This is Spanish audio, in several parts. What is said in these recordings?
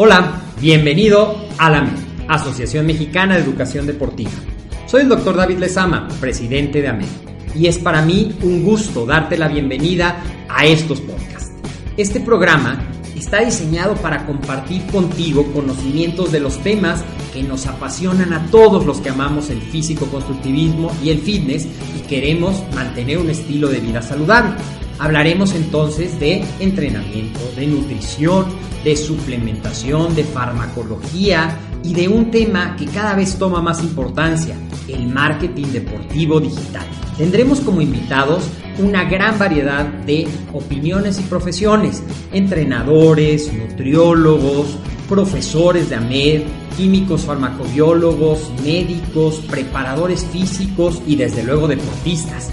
Hola, bienvenido a la Asociación Mexicana de Educación Deportiva. Soy el doctor David Lezama, presidente de AMED, y es para mí un gusto darte la bienvenida a estos podcasts. Este programa está diseñado para compartir contigo conocimientos de los temas que nos apasionan a todos los que amamos el físico-constructivismo y el fitness y queremos mantener un estilo de vida saludable. Hablaremos entonces de entrenamiento, de nutrición, de suplementación, de farmacología y de un tema que cada vez toma más importancia, el marketing deportivo digital. Tendremos como invitados una gran variedad de opiniones y profesiones, entrenadores, nutriólogos, profesores de AMED, químicos farmacobiólogos, médicos, preparadores físicos y desde luego deportistas.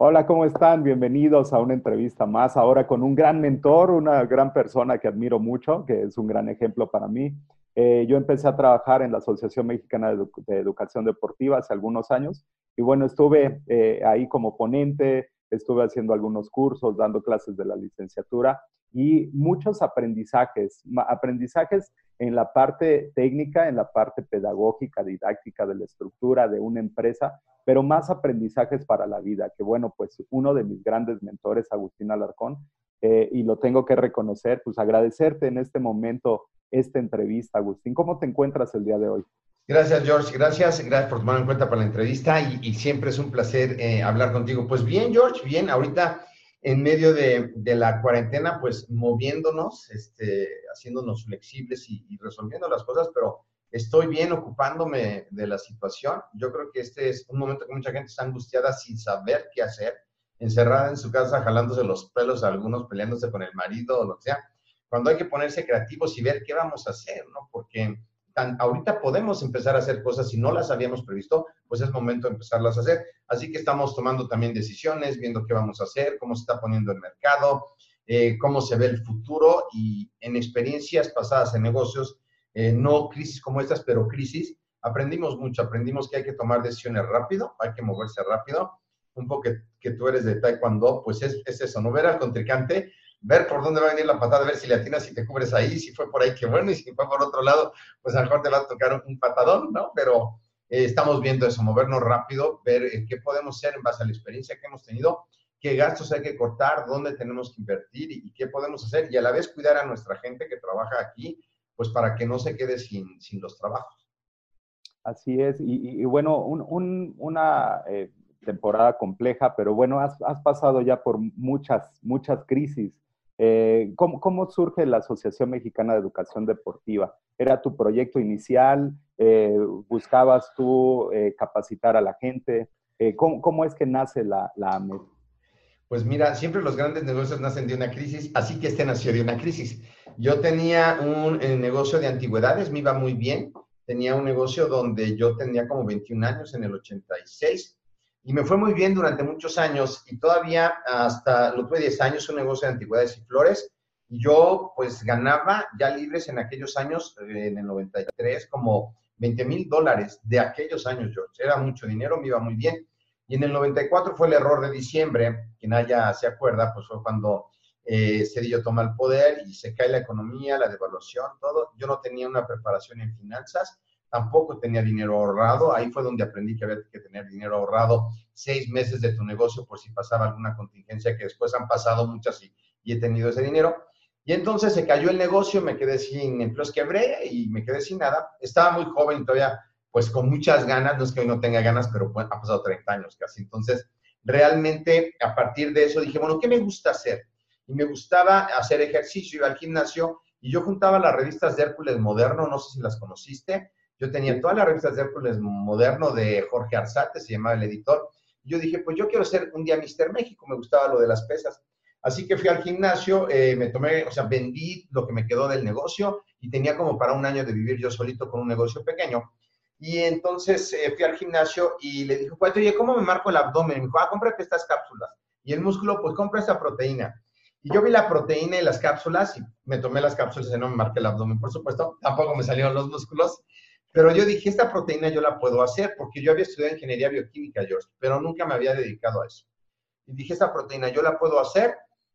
Hola, ¿cómo están? Bienvenidos a una entrevista más, ahora con un gran mentor, una gran persona que admiro mucho, que es un gran ejemplo para mí. Eh, yo empecé a trabajar en la Asociación Mexicana de, Educación Deportiva hace algunos años y bueno, estuve eh, ahí como ponente, estuve haciendo algunos cursos, dando clases de la licenciatura y muchos aprendizajes, aprendizajes en la parte técnica, en la parte pedagógica, didáctica de la estructura de una empresa, pero más aprendizajes para la vida, que bueno, pues uno de mis grandes mentores, Agustín Alarcón, eh, y lo tengo que reconocer, pues agradecerte en este momento esta entrevista, Agustín. ¿Cómo te encuentras el día de hoy? Gracias, George. Gracias, gracias por tomar en cuenta para la entrevista y, siempre es un placer eh, hablar contigo. Pues bien, George, bien, ahorita en medio de, la cuarentena, pues moviéndonos, este, haciéndonos flexibles y, resolviendo las cosas, pero estoy bien ocupándome de la situación. Yo creo que este es un momento que mucha gente está angustiada sin saber qué hacer, encerrada en su casa, jalándose los pelos, algunos peleándose con el marido o lo que sea, cuando hay que ponerse creativos y ver qué vamos a hacer, ¿no? Porque tan, ahorita podemos empezar a hacer cosas, si no las habíamos previsto, pues es momento de empezarlas a hacer. Así que estamos tomando también decisiones, viendo qué vamos a hacer, cómo se está poniendo el mercado, eh, cómo se ve el futuro y en experiencias pasadas en negocios, eh, no crisis como estas, pero crisis, aprendimos mucho, aprendimos que hay que tomar decisiones rápido, hay que moverse rápido. Un poco que, tú eres de taekwondo, pues es, es, eso, no ver al contrincante, ver por dónde va a venir la patada, ver si le atinas, si te cubres ahí, si fue por ahí, qué bueno, y si fue por otro lado, pues a lo mejor te va a tocar un patadón, ¿no? Pero eh, estamos viendo eso, movernos rápido, ver eh, qué podemos hacer en base a la experiencia que hemos tenido, qué gastos hay que cortar, dónde tenemos que invertir y, qué podemos hacer, y a la vez cuidar a nuestra gente que trabaja aquí, pues para que no se quede sin, sin los trabajos. Así es, y, bueno, una eh, temporada compleja, pero bueno, has, pasado ya por muchas, muchas crisis. Eh, ¿cómo, surge la Asociación Mexicana de Educación Deportiva? ¿Era tu proyecto inicial? Eh, ¿Buscabas tú capacitar a la gente? ¿cómo, ¿cómo, es que nace la, la AMED? Pues mira, siempre los grandes negocios nacen de una crisis, así que este nació de una crisis. Yo tenía un eh, negocio de antigüedades, me iba muy bien. Tenía un negocio donde yo tenía como 21 años en el 86 y me fue muy bien durante muchos años y todavía hasta lo tuve 10 años, un negocio de antigüedades y flores. Y yo pues ganaba ya libres en aquellos años, eh, en el 93, como 20 mil dólares de aquellos años, George. Era mucho dinero, me iba muy bien. Y en el 94 fue el error de diciembre, quien haya se acuerda, pues fue cuando eh, Cedillo toma el poder y se cae la economía, la devaluación, todo. Yo no tenía una preparación en finanzas, tampoco tenía dinero ahorrado. Ahí fue donde aprendí que había que tener dinero ahorrado seis meses de tu negocio por si pasaba alguna contingencia, que después han pasado muchas y, he tenido ese dinero. Y entonces se cayó el negocio, me quedé sin empleos, quebré y me quedé sin nada. Estaba muy joven todavía, pues con muchas ganas, no es que hoy no tenga ganas, pero pues, ha pasado 30 años casi. Entonces, realmente a partir de eso dije, bueno, ¿qué me gusta hacer? Y me gustaba hacer ejercicio, iba al gimnasio y yo juntaba las revistas de Hércules Moderno, no sé si las conociste. Yo tenía todas las revistas de Hércules Moderno de Jorge Arzate, se llamaba el editor. yo dije, pues yo quiero ser un día Mister México, me gustaba lo de las pesas. Así que fui al gimnasio, eh, me tomé, o sea, vendí lo que me quedó del negocio y tenía como para un año de vivir yo solito con un negocio pequeño. Y entonces eh, fui al gimnasio y le dije, oye, ¿cómo me marco el abdomen? me dijo, ah, cómprate estas cápsulas. Y el músculo, pues compra esta proteína. Y yo vi la proteína y las cápsulas y me tomé las cápsulas y no me marqué el abdomen, por supuesto. Tampoco me salieron los músculos. Pero yo dije, esta proteína yo la puedo hacer porque yo había estudiado ingeniería bioquímica, George, pero nunca me había dedicado a eso. Y dije, esta proteína yo la puedo hacer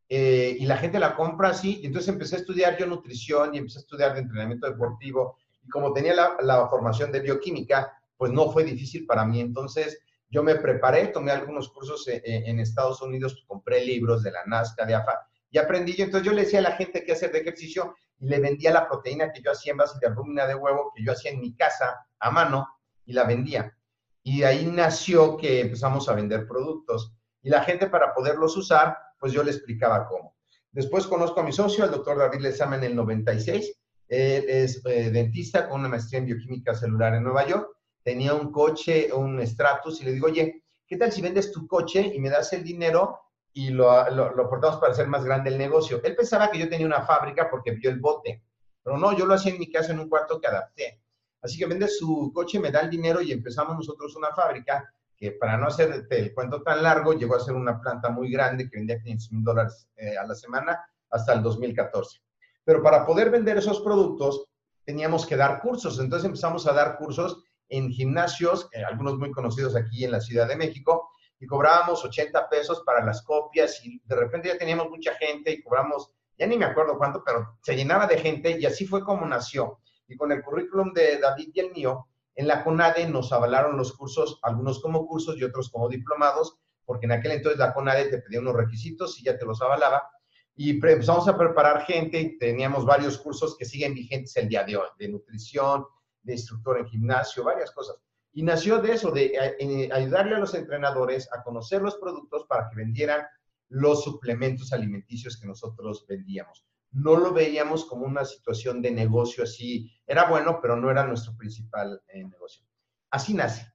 eh, y la gente la compra así. Y entonces empecé a estudiar yo nutrición y empecé a estudiar de entrenamiento deportivo. Y como tenía la, formación de bioquímica, pues no fue difícil para mí. Entonces yo me preparé, tomé algunos cursos en, en Estados Unidos, compré libros de la NASCA, de AFA, y aprendí yo. Entonces yo le decía a la gente qué hacer de ejercicio y le vendía la proteína que yo hacía en base de de huevo, que yo hacía en mi casa a mano y la vendía. Y ahí nació que empezamos a vender productos. Y la gente para poderlos usar, pues yo le explicaba cómo. Después conozco a mi socio, el doctor David Lezama, en el 96. Él es eh, dentista con una maestría en bioquímica celular en Nueva York. Tenía un coche, un Stratus, y le digo, oye, ¿qué tal si vendes tu coche y me das el dinero y lo, lo, lo, aportamos para hacer más grande el negocio. Él pensaba que yo tenía una fábrica porque vio el bote, pero no, yo lo hacía en mi casa en un cuarto que adapté. Así que vende su coche, me da el dinero y empezamos nosotros una fábrica que para no hacer el cuento tan largo, llegó a ser una planta muy grande que vendía 500 mil dólares eh, a la semana hasta el 2014. Pero para poder vender esos productos teníamos que dar cursos, entonces empezamos a dar cursos en gimnasios, eh, algunos muy conocidos aquí en la Ciudad de México, y cobrábamos 80 pesos para las copias y de repente ya teníamos mucha gente y cobramos, ya ni me acuerdo cuánto, pero se llenaba de gente y así fue como nació. Y con el currículum de David y el mío, en la CONADE nos avalaron los cursos, algunos como cursos y otros como diplomados, porque en aquel entonces la CONADE te pedía unos requisitos y ya te los avalaba. Y empezamos a preparar gente, teníamos varios cursos que siguen vigentes el día de hoy, de nutrición, de instructor en gimnasio, varias cosas. Y nació de eso, de eh, eh, ayudarle a los entrenadores a conocer los productos para que vendieran los suplementos alimenticios que nosotros vendíamos. No lo veíamos como una situación de negocio así. Era bueno, pero no era nuestro principal eh, negocio. Así nace.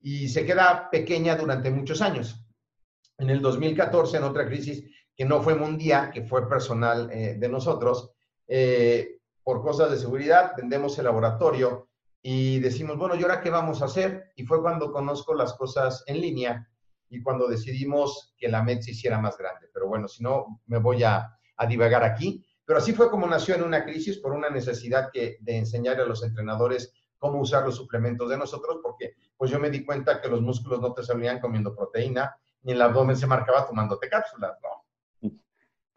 Y se queda pequeña durante muchos años. En el 2014, en otra crisis que no fue mundial, que fue personal de nosotros, por cosas de seguridad, vendemos el laboratorio y decimos, bueno, ¿y ahora qué vamos a hacer? Y fue cuando conozco las cosas en línea y cuando decidimos que la MED se hiciera más grande. Pero bueno, si no, me voy a, a divagar aquí. Pero así fue como nació en una crisis por una necesidad que, de enseñar a los entrenadores cómo usar los suplementos de nosotros, porque pues yo me di cuenta que los músculos no te salían comiendo proteína, ni el abdomen se marcaba tomándote cápsulas, ¿no?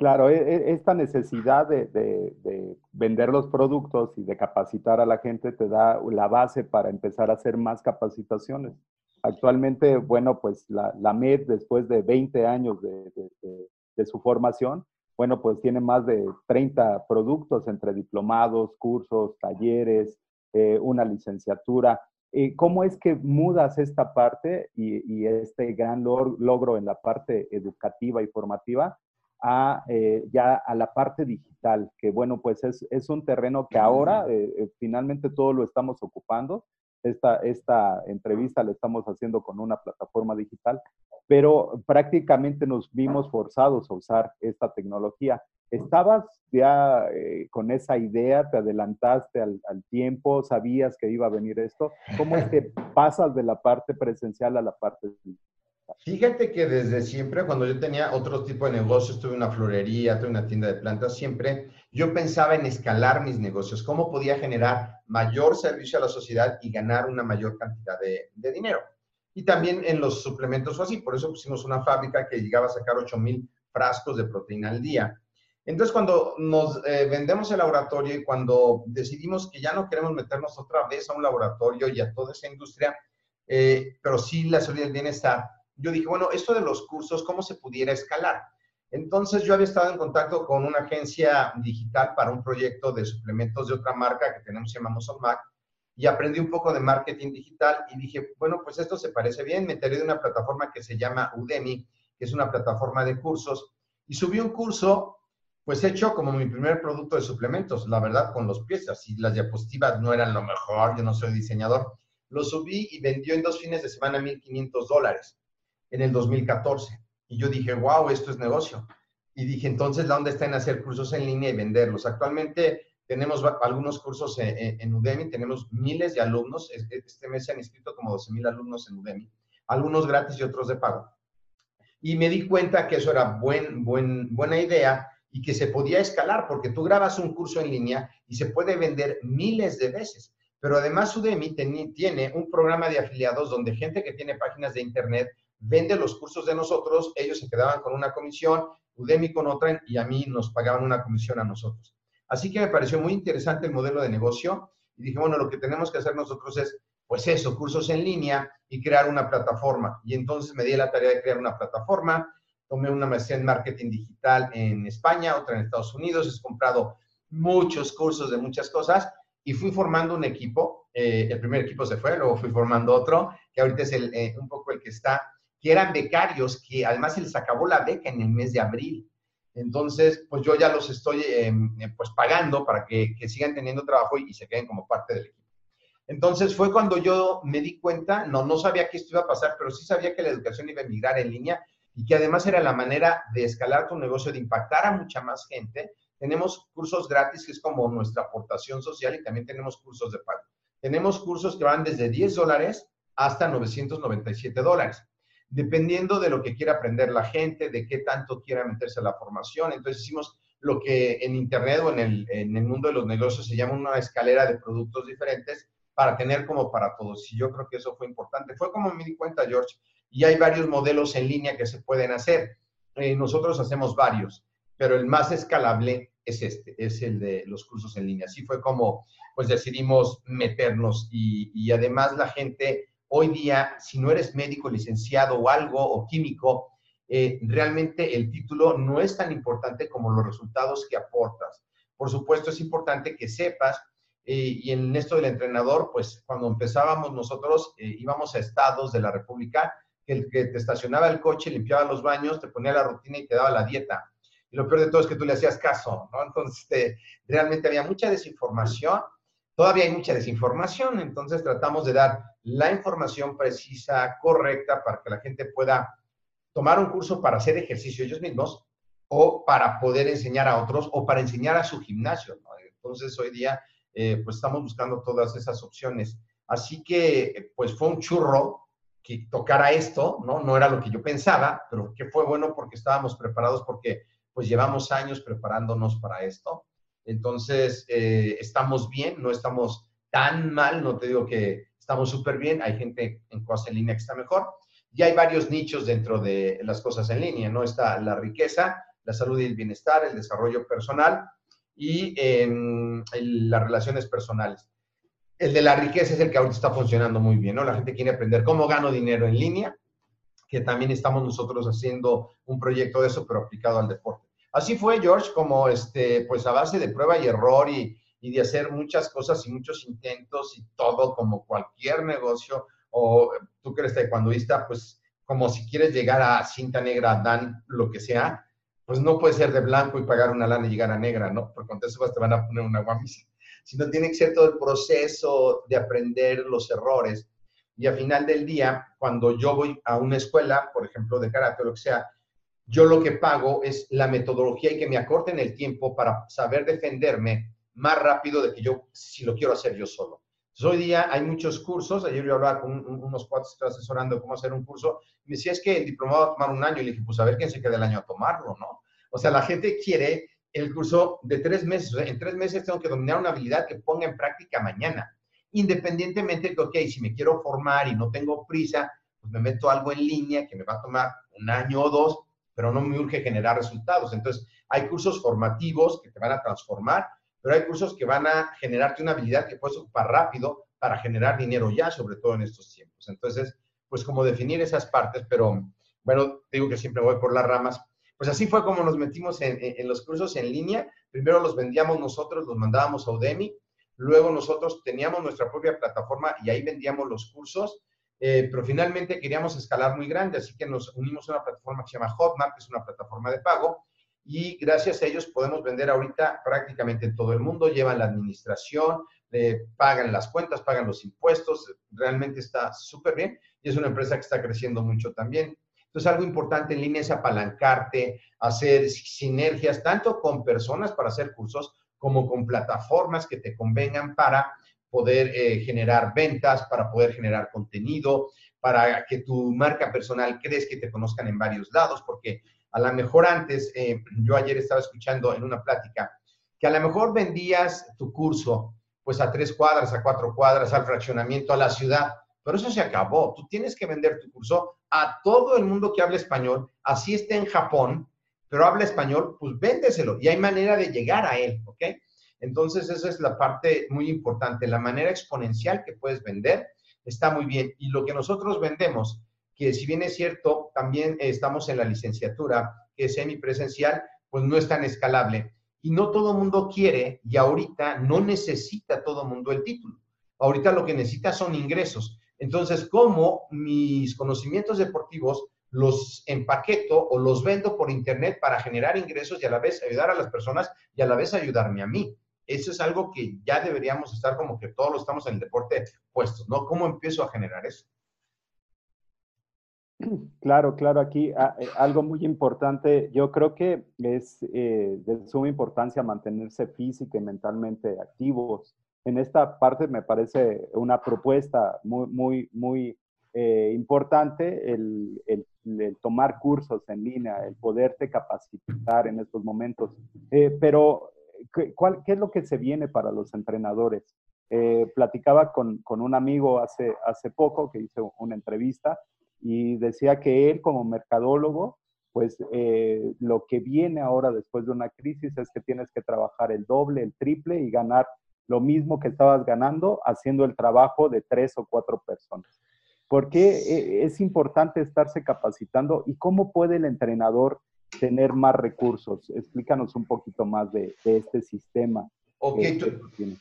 Claro, e, e, esta necesidad de, vender los productos y de capacitar a la gente te da la base para empezar a hacer más capacitaciones. Actualmente, bueno, pues la, MED, después de 20 años de, su formación, bueno, pues tiene más de 30 productos entre diplomados, cursos, talleres, eh, una licenciatura. Eh, ¿Cómo es que mudas esta parte y, este gran logro en la parte educativa y formativa a, eh, ya a la parte digital, que bueno, pues es, es un terreno que ahora eh, eh, finalmente todo lo estamos ocupando. Esta, esta entrevista la estamos haciendo con una plataforma digital, pero prácticamente nos vimos forzados a usar esta tecnología. ¿Estabas ya con esa idea? ¿Te adelantaste al, al, tiempo? ¿Sabías que iba a venir esto? ¿Cómo es que pasas de la parte presencial a la parte digital? Fíjate que desde siempre, cuando yo tenía otro tipo de negocios, tuve una florería, tuve una tienda de plantas, siempre yo pensaba en escalar mis negocios, cómo podía generar mayor servicio a la sociedad y ganar una mayor cantidad de, dinero. Y también en los suplementos o así, por eso pusimos una fábrica que llegaba a sacar 8 mil frascos de proteína al día. Entonces, cuando nos eh, vendemos el laboratorio y cuando decidimos que ya no queremos meternos otra vez a un laboratorio y a toda esa industria, eh, pero sí la salud del bienestar, yo dije, bueno, esto de los cursos, ¿cómo se pudiera escalar? Entonces yo había estado en contacto con una agencia digital para un proyecto de suplementos de otra marca que tenemos, se llama Mac, y aprendí un poco de marketing digital y dije, bueno, pues esto se parece bien, me enteré de una plataforma que se llama Udemy, que es una plataforma de cursos, y subí un curso, pues hecho como mi primer producto de suplementos, la verdad, con los pies, así las diapositivas no eran lo mejor, yo no soy diseñador, lo subí y vendió en dos fines de semana 1.500 dólares en el 2014. Y yo dije, wow, esto es negocio. Y dije, entonces, ¿la onda está en hacer cursos en línea y venderlos? Actualmente tenemos algunos cursos en, Udemy, tenemos miles de alumnos. Este mes se han inscrito como 12 mil alumnos en Udemy, algunos gratis y otros de pago. Y me di cuenta que eso era buen, buen, buena idea y que se podía escalar, porque tú grabas un curso en línea y se puede vender miles de veces. Pero además Udemy tiene un programa de afiliados donde gente que tiene páginas de internet vende los cursos de nosotros, ellos se quedaban con una comisión, Udemy con otra y a mí nos pagaban una comisión a nosotros. Así que me pareció muy interesante el modelo de negocio y dije, bueno, lo que tenemos que hacer nosotros es, pues eso, cursos en línea y crear una plataforma. Y entonces me di la tarea de crear una plataforma, tomé una maestría en marketing digital en España, otra en Estados Unidos, he comprado muchos cursos de muchas cosas y fui formando un equipo. Eh, el primer equipo se fue, luego fui formando otro, que ahorita es el, eh, un poco el que está, que eran becarios, que además se les acabó la beca en el mes de abril. Entonces, pues yo ya los estoy em, eh, pues pagando para que, que, sigan teniendo trabajo y, se queden como parte del equipo. Entonces fue cuando yo me di cuenta, no, no sabía que esto iba a pasar, pero sí sabía que la educación iba a migrar en línea y que además era la manera de escalar tu negocio, de impactar a mucha más gente. Tenemos cursos gratis, que es como nuestra aportación social, y también tenemos cursos de pago. Tenemos cursos que van desde 10 dólares hasta 997 dólares dependiendo de lo que quiera aprender la gente, de qué tanto quiera meterse a la formación. Entonces hicimos lo que en Internet o en el, en el mundo de los negocios se llama una escalera de productos diferentes para tener como para todos. Y yo creo que eso fue importante. Fue como me di cuenta, George, y hay varios modelos en línea que se pueden hacer. Eh, nosotros hacemos varios, pero el más escalable es este, es el de los cursos en línea. Así fue como pues decidimos meternos y, y además la gente hoy día, si no eres médico, licenciado o algo, o químico, eh, realmente el título no es tan importante como los resultados que aportas. Por supuesto, es importante que sepas, eh, y en esto del entrenador, pues cuando empezábamos nosotros eh, íbamos a estados de la República, que el que te estacionaba el coche, limpiaba los baños, te ponía la rutina y te daba la dieta. Y lo peor de todo es que tú le hacías caso, ¿no? Entonces, realmente había mucha desinformación todavía hay mucha desinformación, entonces tratamos de dar la información precisa, correcta, para que la gente pueda tomar un curso para hacer ejercicio ellos mismos o para poder enseñar a otros o para enseñar a su gimnasio. Entonces hoy día eh, pues estamos buscando todas esas opciones. Así que pues fue un churro que tocara esto, ¿no? No era lo que yo pensaba, pero que fue bueno porque estábamos preparados porque pues llevamos años preparándonos para esto. Entonces, eh, estamos bien, no estamos tan mal, no te digo que estamos súper bien, hay gente en cosas en línea que está mejor, y hay varios nichos dentro de las cosas en línea, ¿no? Está la riqueza, la salud y el bienestar, el desarrollo personal y em, las relaciones personales. El de la riqueza es el que ahorita está funcionando muy bien, ¿no? La gente quiere aprender cómo gano dinero en línea, que también estamos nosotros haciendo un proyecto de eso, pero aplicado al deporte. Así fue, George, como este, pues a base de prueba y error y, de hacer muchas cosas y muchos intentos y todo como cualquier negocio, o tú que eres taekwondoista, pues como si quieres llegar a cinta negra, dan lo que sea, pues no puede ser de blanco y pagar una lana y llegar a negra, ¿no? Porque con eso te van a poner una guamisa. Sino tiene que ser todo el proceso de aprender los errores. Y al final del día, cuando yo voy a una escuela, por ejemplo, de karate o lo que sea, yo lo que pago es la metodología y que me acorten el tiempo para saber defenderme más rápido de que yo, si lo quiero hacer yo solo. hoy día hay muchos cursos, ayer yo hablaba con unos cuates que asesorando cómo hacer un curso, y me decía, es que el diplomado va a tomar un año, y le dije, pues a ver quién se queda el año a tomarlo, ¿no? O sea, la gente quiere el curso de tres meses, en tres meses tengo que dominar una habilidad que ponga en práctica mañana, independientemente de que, ok, si me quiero formar y no tengo prisa, pues me meto algo en línea que me va a tomar un año o dos, pero no me urge generar resultados. Entonces, hay cursos formativos que te van a transformar, pero hay cursos que van a generarte una habilidad que puedes ocupar rápido para generar dinero ya, sobre todo en estos tiempos. Entonces, pues como definir esas partes, pero bueno, digo que siempre voy por las ramas. Pues así fue como nos metimos en, en los cursos en línea. Primero los vendíamos nosotros, los mandábamos a Udemy. Luego nosotros teníamos nuestra propia plataforma y ahí vendíamos los cursos. Eh, pero finalmente queríamos escalar muy grande, así que nos unimos a una plataforma que se llama Hotmart, que es una plataforma de pago, y gracias a ellos podemos vender ahorita prácticamente en todo el mundo, llevan la administración, pagan las cuentas, pagan los impuestos, realmente está súper bien y es una empresa que está creciendo mucho también. Entonces, algo importante en línea es apalancarte, hacer sinergias, tanto con personas para hacer cursos, como con plataformas que te convengan para poder eh, generar ventas, para poder generar contenido, para que tu marca personal crees que te conozcan en varios lados, porque a lo mejor antes, eh, yo ayer estaba escuchando en una plática, que a lo mejor vendías tu curso pues a tres cuadras, a cuatro cuadras, al fraccionamiento, a la ciudad, pero eso se acabó. Tú tienes que vender tu curso a todo el mundo que habla español, así esté en Japón, pero habla español, pues véndeselo y hay manera de llegar a él, ¿ok? Entonces, esa es la parte muy importante, la manera exponencial que puedes vender está muy bien. Y lo que nosotros vendemos, que si bien es cierto, también estamos en la licenciatura, que es semipresencial, pues no es tan escalable. Y no todo mundo quiere, y ahorita no necesita todo mundo el título. Ahorita lo que necesita son ingresos. Entonces, ¿cómo mis conocimientos deportivos los empaqueto o los vendo por internet para generar ingresos y a la vez ayudar a las personas y a la vez ayudarme a mí? Eso es algo que ya deberíamos estar como que todos lo estamos en el deporte puestos, ¿no? ¿Cómo empiezo a generar eso? Claro, claro, aquí ah, eh, algo muy importante, yo creo que es eh, de suma importancia mantenerse física y mentalmente activos. En esta parte me parece una propuesta muy, muy, muy eh, importante el, el, tomar cursos en línea, el poderte capacitar en estos momentos. pero, ¿qué, cuál, ¿qué es lo que se viene para los entrenadores? platicaba con, con, un amigo hace, hace poco que hizo una entrevista y decía que él como mercadólogo, pues eh, lo que viene ahora después de una crisis es que tienes que trabajar el doble, el triple y ganar lo mismo que estabas ganando haciendo el trabajo de tres o cuatro personas. ¿Por qué eh, es importante estarse capacitando y cómo puede el entrenador tener más recursos? Explícanos un poquito más de, este sistema. Ok,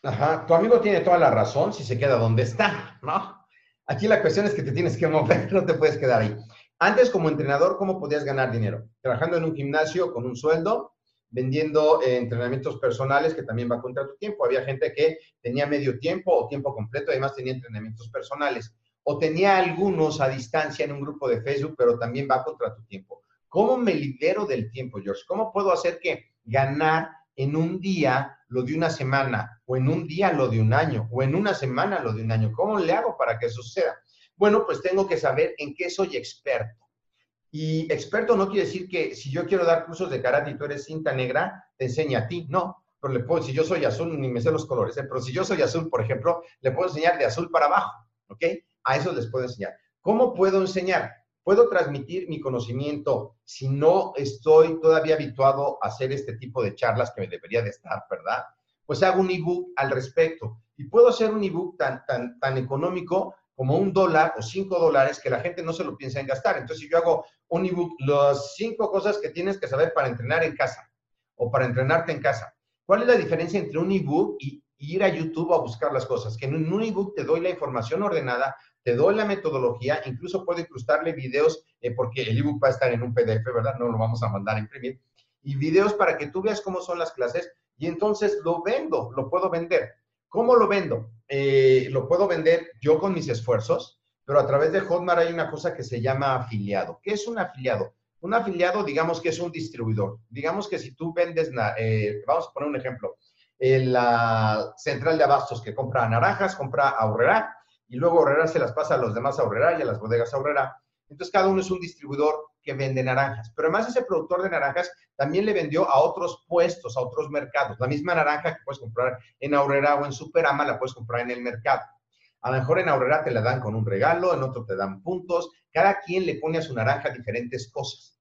ajá, tu amigo tiene toda la razón si se queda donde está, ¿no? Aquí la cuestión es que te tienes que mover, no te puedes quedar ahí. Antes, como entrenador, ¿cómo podías ganar dinero? Trabajando en un gimnasio con un sueldo, vendiendo eh, entrenamientos personales que también va contra tu tiempo. Había gente que tenía medio tiempo o tiempo completo, además tenía entrenamientos personales. O tenía algunos a distancia en un grupo de Facebook, pero también va contra tu tiempo. ¿Cómo me libero del tiempo, George? ¿Cómo puedo hacer que ganar en un día lo de una semana, o en un día lo de un año, o en una semana lo de un año. ¿Cómo le hago para que suceda? Bueno, pues tengo que saber en qué soy experto. Y experto no quiere decir que si yo quiero dar cursos de karate y tú eres cinta negra, te enseña a ti. No, pero le puedo, si yo soy azul, ni me sé los colores, ¿eh? pero si yo soy azul, por ejemplo, le puedo enseñar de azul para abajo, ¿ok? A eso les puedo enseñar. ¿Cómo puedo enseñar? Puedo transmitir mi conocimiento si no estoy todavía habituado a hacer este tipo de charlas que me debería de estar, ¿verdad? Pues hago un ebook al respecto. Y puedo hacer un ebook tan, tan, tan económico como un dólar o cinco dólares que la gente no se lo piensa en gastar. Entonces, si yo hago un ebook, las cinco cosas que tienes que saber para entrenar en casa o para entrenarte en casa. ¿Cuál es la diferencia entre un ebook y ir a YouTube a buscar las cosas? Que en un ebook te doy la información ordenada, te doy la metodología, incluso puedo incrustarle videos, eh, porque el ebook va a estar en un PDF, ¿verdad? No lo vamos a mandar a imprimir. Y videos para que tú veas cómo son las clases y entonces lo vendo, lo puedo vender. ¿Cómo lo vendo? Eh, lo puedo vender yo con mis esfuerzos, pero a través de Hotmart hay una cosa que se llama afiliado. ¿Qué es un afiliado? Un afiliado, digamos que es un distribuidor. Digamos que si tú vendes, eh, vamos a poner un ejemplo, la central de abastos que compra naranjas, compra ahorrera, y luego Horrera se las pasa a los demás a y a las bodegas a. Entonces cada uno es un distribuidor que vende naranjas. Pero además ese productor de naranjas también le vendió a otros puestos, a otros mercados. La misma naranja que puedes comprar en Aurrera o en Superama la puedes comprar en el mercado. A lo mejor en Aurrera te la dan con un regalo, en otro te dan puntos. Cada quien le pone a su naranja diferentes cosas.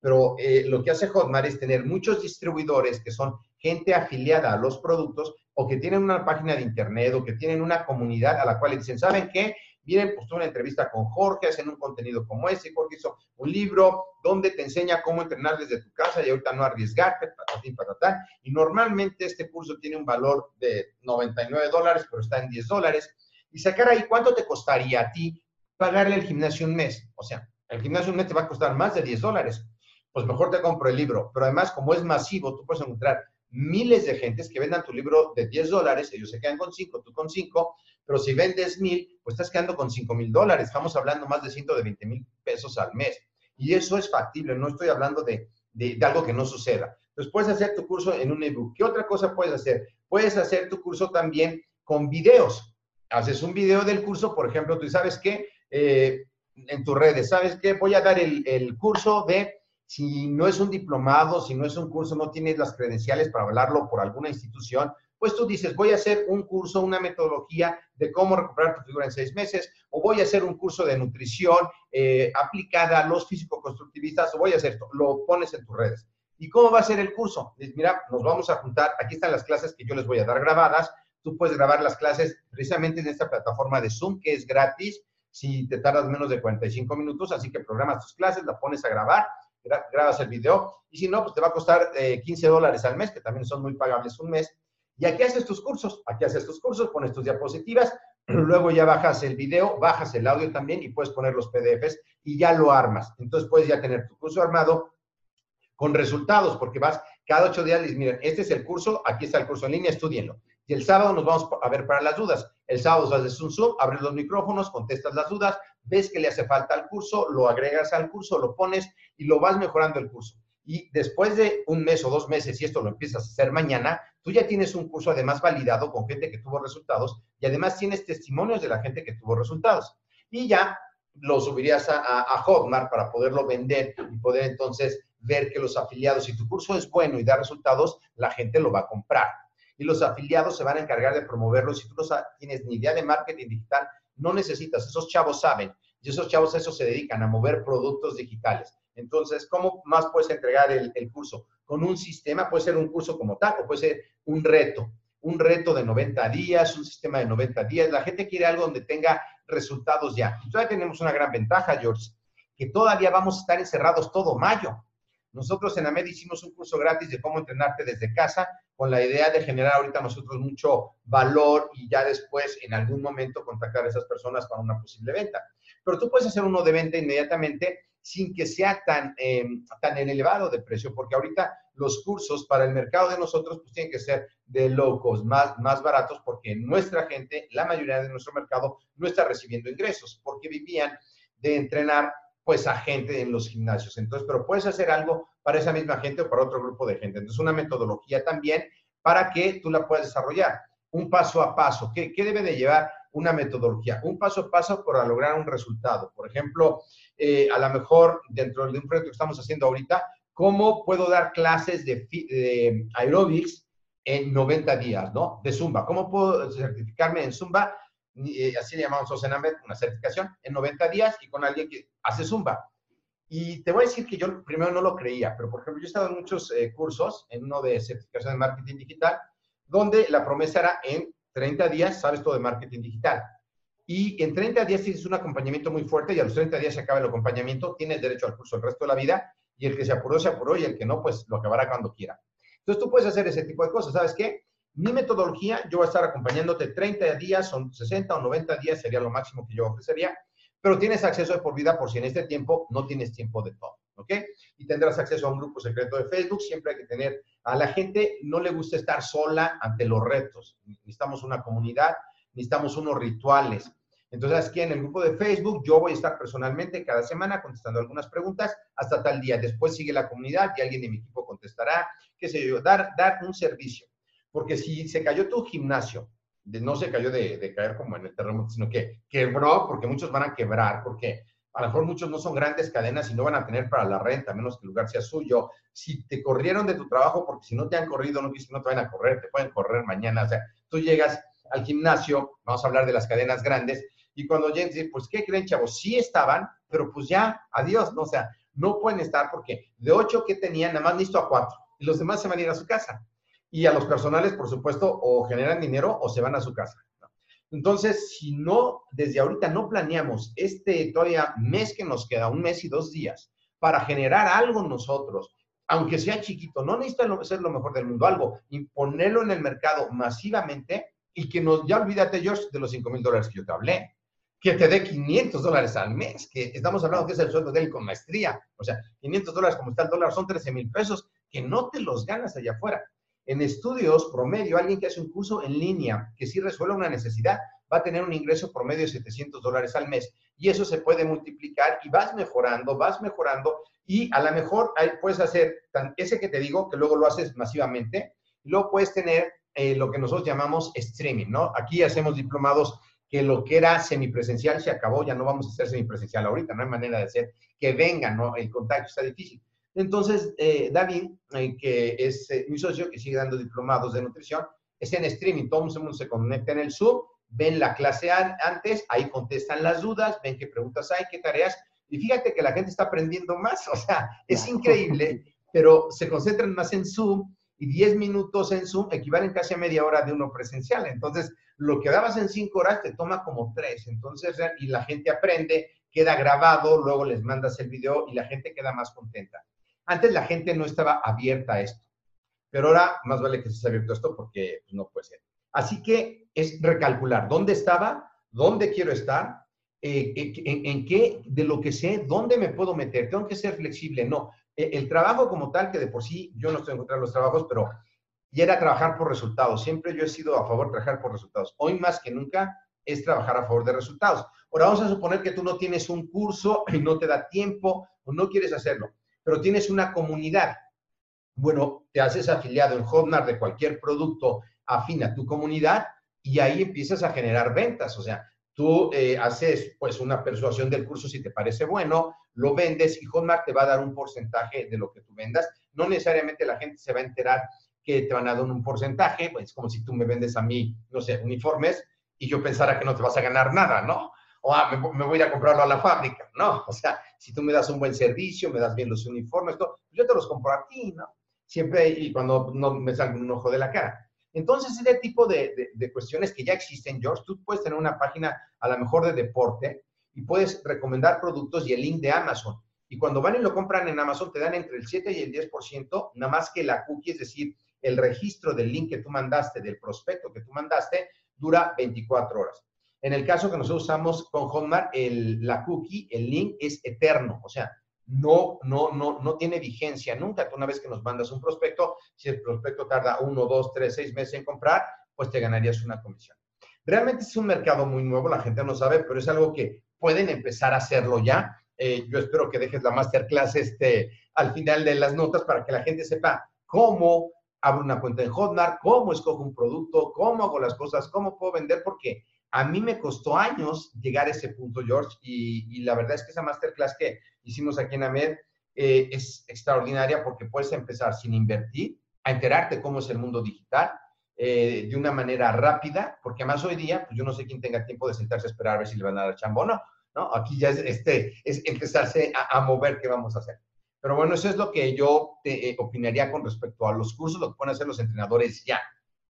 Pero eh, lo que hace Hotmart es tener muchos distribuidores que son gente afiliada a los productos o que tienen una página de internet o que tienen una comunidad a la cual le dicen, ¿saben qué? Vienen, pues una entrevista con Jorge, hacen un contenido como ese, Jorge hizo un libro donde te enseña cómo entrenar desde tu casa y ahorita no arriesgarte, patatín, patatán. Y normalmente este curso tiene un valor de 99 dólares, pero está en 10 dólares. Y sacar ahí, ¿cuánto te costaría a ti pagarle el gimnasio un mes? O sea, el gimnasio un mes te va a costar más de 10 dólares. Pues mejor te compro el libro. Pero además, como es masivo, tú puedes encontrar miles de gentes que vendan tu libro de 10 dólares, ellos se quedan con 5, tú con 5, pero si vendes mil, pues estás quedando con 5 mil dólares, estamos hablando más de 120 mil pesos al mes. Y eso es factible, no estoy hablando de, de, algo que no suceda. Entonces, puedes hacer tu curso en un ebook. ¿Qué otra cosa puedes hacer? Puedes hacer tu curso también con videos. Haces un video del curso, por ejemplo, tú sabes que eh, en tus redes, ¿sabes qué? Voy a dar el, el, curso de, si no es un diplomado, si no es un curso, no tienes las credenciales para hablarlo por alguna institución, pues tú dices, voy a hacer un curso, una metodología de cómo recuperar tu figura en seis meses, o voy a hacer un curso de nutrición eh, aplicada a los físico-constructivistas, o voy a hacer esto, lo pones en tus redes. ¿Y cómo va a ser el curso? Mira, nos vamos a juntar, aquí están las clases que yo les voy a dar grabadas, tú puedes grabar las clases precisamente en esta plataforma de Zoom, que es gratis, si te tardas menos de 45 minutos, así que programas tus clases, la pones a grabar, grabas el video, y si no, pues te va a costar 15 eh, dólares al mes, que también son muy pagables un mes, y aquí haces tus cursos, aquí haces tus cursos, pones tus diapositivas, luego ya bajas el video, bajas el audio también y puedes poner los PDFs y ya lo armas. Entonces puedes ya tener tu curso armado con resultados, porque vas cada ocho días dices, miren, este es el curso, aquí está el curso en línea, estudienlo. Y el sábado nos vamos a ver para las dudas. El sábado haces un Zoom, abres los micrófonos, contestas las dudas, ves que le hace falta al curso, lo agregas al curso, lo pones y lo vas mejorando el curso. Y después de un mes o dos meses, si esto lo empiezas a hacer mañana, tú ya tienes un curso además validado con gente que tuvo resultados y además tienes testimonios de la gente que tuvo resultados. Y ya lo subirías a, a Hotmart para poderlo vender y poder entonces ver que los afiliados, si tu curso es bueno y da resultados, la gente lo va a comprar. Y los afiliados se van a encargar de promoverlo. Si tú no tienes ni idea de marketing digital, no necesitas. Esos chavos saben. Y esos chavos eso se dedican, a mover productos digitales. Entonces, ¿cómo más puedes entregar el, el curso? Con un sistema, puede ser un curso como tal, o puede ser un reto. Un reto de 90 días, un sistema de 90 días. La gente quiere algo donde tenga resultados ya. Y todavía tenemos una gran ventaja, George, que todavía vamos a estar encerrados todo mayo. Nosotros en AMED hicimos un curso gratis de cómo entrenarte desde casa con la idea de generar ahorita nosotros mucho valor y ya después en algún momento contactar a esas personas para una posible venta. Pero tú puedes hacer uno de venta inmediatamente sin que sea tan, eh, tan elevado de precio, porque ahorita los cursos para el mercado de nosotros pues tienen que ser de locos, más, más baratos, porque nuestra gente, la mayoría de nuestro mercado, no está recibiendo ingresos, porque vivían de entrenar pues a gente en los gimnasios. Entonces, pero puedes hacer algo para esa misma gente o para otro grupo de gente. Entonces, una metodología también para que tú la puedas desarrollar. Un paso a paso. ¿Qué, qué debe de llevar una metodología? Un paso a paso para lograr un resultado. Por ejemplo, eh, a lo mejor dentro de un proyecto que estamos haciendo ahorita, ¿cómo puedo dar clases de, de aerobics en 90 días, ¿no? De Zumba. ¿Cómo puedo certificarme en Zumba eh, así le llamamos Oceanamed, una certificación, en 90 días y con alguien que hace Zumba. Y te voy a decir que yo primero no lo creía, pero por ejemplo, yo he estado en muchos eh, cursos, en uno de certificación de marketing digital, donde la promesa era en 30 días sabes todo de marketing digital. Y en 30 días tienes un acompañamiento muy fuerte y a los 30 días se acaba el acompañamiento, tienes derecho al curso el resto de la vida y el que se apuró, se apuró y el que no, pues lo acabará cuando quiera. Entonces tú puedes hacer ese tipo de cosas. ¿Sabes qué? Mi metodología, yo voy a estar acompañándote 30 días, son 60 o 90 días, sería lo máximo que yo ofrecería, pero tienes acceso de por vida por si en este tiempo no tienes tiempo de todo, ¿ok? Y tendrás acceso a un grupo secreto de Facebook, siempre hay que tener, a la gente no le gusta estar sola ante los retos, necesitamos una comunidad, necesitamos unos rituales. Entonces, aquí en el grupo de Facebook, yo voy a estar personalmente cada semana contestando algunas preguntas hasta tal día. Después sigue la comunidad y alguien de mi equipo contestará, qué sé yo, dar, dar un servicio. Porque si se cayó tu gimnasio, no se cayó de, caer como en el terremoto, sino que quebró, porque muchos van a quebrar, porque a lo mejor muchos no son grandes cadenas y no van a tener para la renta, a menos que el lugar sea suyo. Si te corrieron de tu trabajo, porque si no te han corrido, no que no te van a correr, te pueden correr mañana. O sea, tú llegas al gimnasio, vamos a hablar de las cadenas grandes, y cuando llegas, pues, ¿qué creen, chavos? Sí estaban, pero pues ya, adiós, ¿no? O sea, no pueden estar porque de ocho que tenían, nada más listo a cuatro, y los demás se van a ir a su casa y a los personales, por supuesto, o generan dinero o se van a su casa. Entonces, si no, desde ahorita no planeamos este todavía mes que nos queda, un mes y dos días, para generar algo nosotros, aunque sea chiquito, no necesita ser lo mejor del mundo, algo, y ponerlo en el mercado masivamente y que nos, ya olvídate, George, de los 5 mil dólares que yo te hablé, que te dé 500 dólares al mes, que estamos hablando que es el sueldo de él con maestría, o sea, 500 dólares como está el dólar son 13 mil pesos, que no te los ganas allá afuera. En estudios promedio, alguien que hace un curso en línea que sí resuelve una necesidad va a tener un ingreso promedio de 700 dólares al mes. Y eso se puede multiplicar y vas mejorando, vas mejorando y a lo mejor puedes hacer ese que te digo, que luego lo haces masivamente, y luego puedes tener eh, lo que nosotros llamamos streaming, ¿no? Aquí hacemos diplomados que lo que era semipresencial se acabó, ya no vamos a hacer semipresencial ahorita, no hay manera de hacer que vengan, ¿no? El contacto está difícil. Entonces, eh, David, eh, que es mi socio, que sigue dando diplomados de nutrición, es en streaming, todo el mundo se conecta en el Zoom, ven la clase antes, ahí contestan las dudas, ven qué preguntas hay, qué tareas, y fíjate que la gente está aprendiendo más, o sea, es increíble, pero se concentran más en Zoom y 10 minutos en Zoom equivalen casi a media hora de uno presencial. Entonces, lo que dabas en 5 horas te toma como 3. Entonces, y la gente aprende, queda grabado, luego les mandas el video y la gente queda más contenta. Antes la gente no estaba abierta a esto, pero ahora más vale que se esté abierto a esto porque pues, no puede ser. Así que es recalcular dónde estaba, dónde quiero estar, eh, en, qué, de lo que sé, dónde me puedo meter. Tengo que ser flexible. No, e, el trabajo como tal, que de por sí yo no estoy en contra de los trabajos, pero ya era trabajar por resultados. Siempre yo he sido a favor de trabajar por resultados. Hoy más que nunca es trabajar a favor de resultados. Ahora vamos a suponer que tú no tienes un curso y no te da tiempo o no quieres hacerlo, pero tienes una comunidad. Bueno, te haces afiliado en Hotmart de cualquier producto afín a tu comunidad y ahí empiezas a generar ventas. O sea, Tú eh, haces pues una persuasión del curso si te parece bueno, lo vendes y Hotmart te va a dar un porcentaje de lo que tú vendas. No necesariamente la gente se va a enterar que te van a dar un porcentaje, pues como si tú me vendes a mí, no sé, uniformes y yo pensara que no te vas a ganar nada, ¿no? O ah, me, voy a ir a comprarlo a la fábrica, ¿no? O sea, si tú me das un buen servicio, me das bien los uniformes, todo, pues yo te los compro a ti, ¿no? Siempre y cuando no me salga un ojo de la cara. Entonces, ese tipo de, cuestiones que ya existen, George, tú puedes tener una página a lo mejor de deporte y puedes recomendar productos y el link de Amazon. Y cuando van y lo compran en Amazon, te dan entre el 7 y el 10%, nada más que la cookie, es decir, el registro del link que tú mandaste, del prospecto que tú mandaste, dura 24 horas. En el caso que nosotros usamos con Hotmart, el, la cookie, el link es eterno. O sea, no, no, no, no tiene vigencia nunca. Tú una vez que nos mandas un prospecto, si el prospecto tarda uno, dos, tres, seis meses en comprar, pues te ganarías una comisión. Realmente es un mercado muy nuevo, la gente no sabe, pero es algo que pueden empezar a hacerlo ya. Eh, yo espero que dejes la masterclass este, al final de las notas para que la gente sepa cómo abro una cuenta en Hotmart, cómo escojo un producto, cómo hago las cosas, cómo puedo vender, porque a mí me costó años llegar a ese punto, George, y, la verdad es que esa masterclass que hicimos aquí en AMED eh, es extraordinaria porque puedes empezar sin invertir, a enterarte cómo es el mundo digital eh, de una manera rápida, porque además hoy día, pues yo no sé quién tenga tiempo de sentarse a esperar a ver si le van a dar chambo o no, ¿no? Aquí ya es, este, es empezarse a, mover qué vamos a hacer. Pero bueno, eso es lo que yo te, eh, opinaría con respecto a los cursos, lo que pueden hacer los entrenadores ya.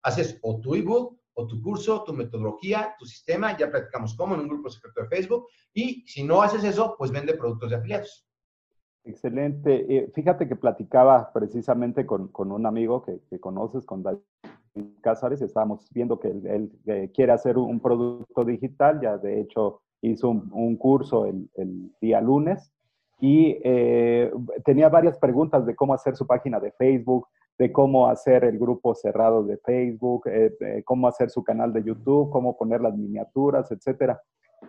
Haces o tu ebook o tu curso, tu metodología, tu sistema, ya practicamos cómo en un grupo secreto de Facebook, y si no haces eso, pues vende productos de afiliados. Excelente. Eh, fíjate que platicaba precisamente con, con un amigo que, que, conoces, con David Cázares, estábamos viendo que él, eh, quiere hacer un, producto digital, ya de hecho hizo un, un curso el, el, día lunes y eh, tenía varias preguntas de cómo hacer su página de Facebook, de cómo hacer el grupo cerrado de Facebook, eh, cómo hacer su canal de YouTube, cómo poner las miniaturas, etcétera.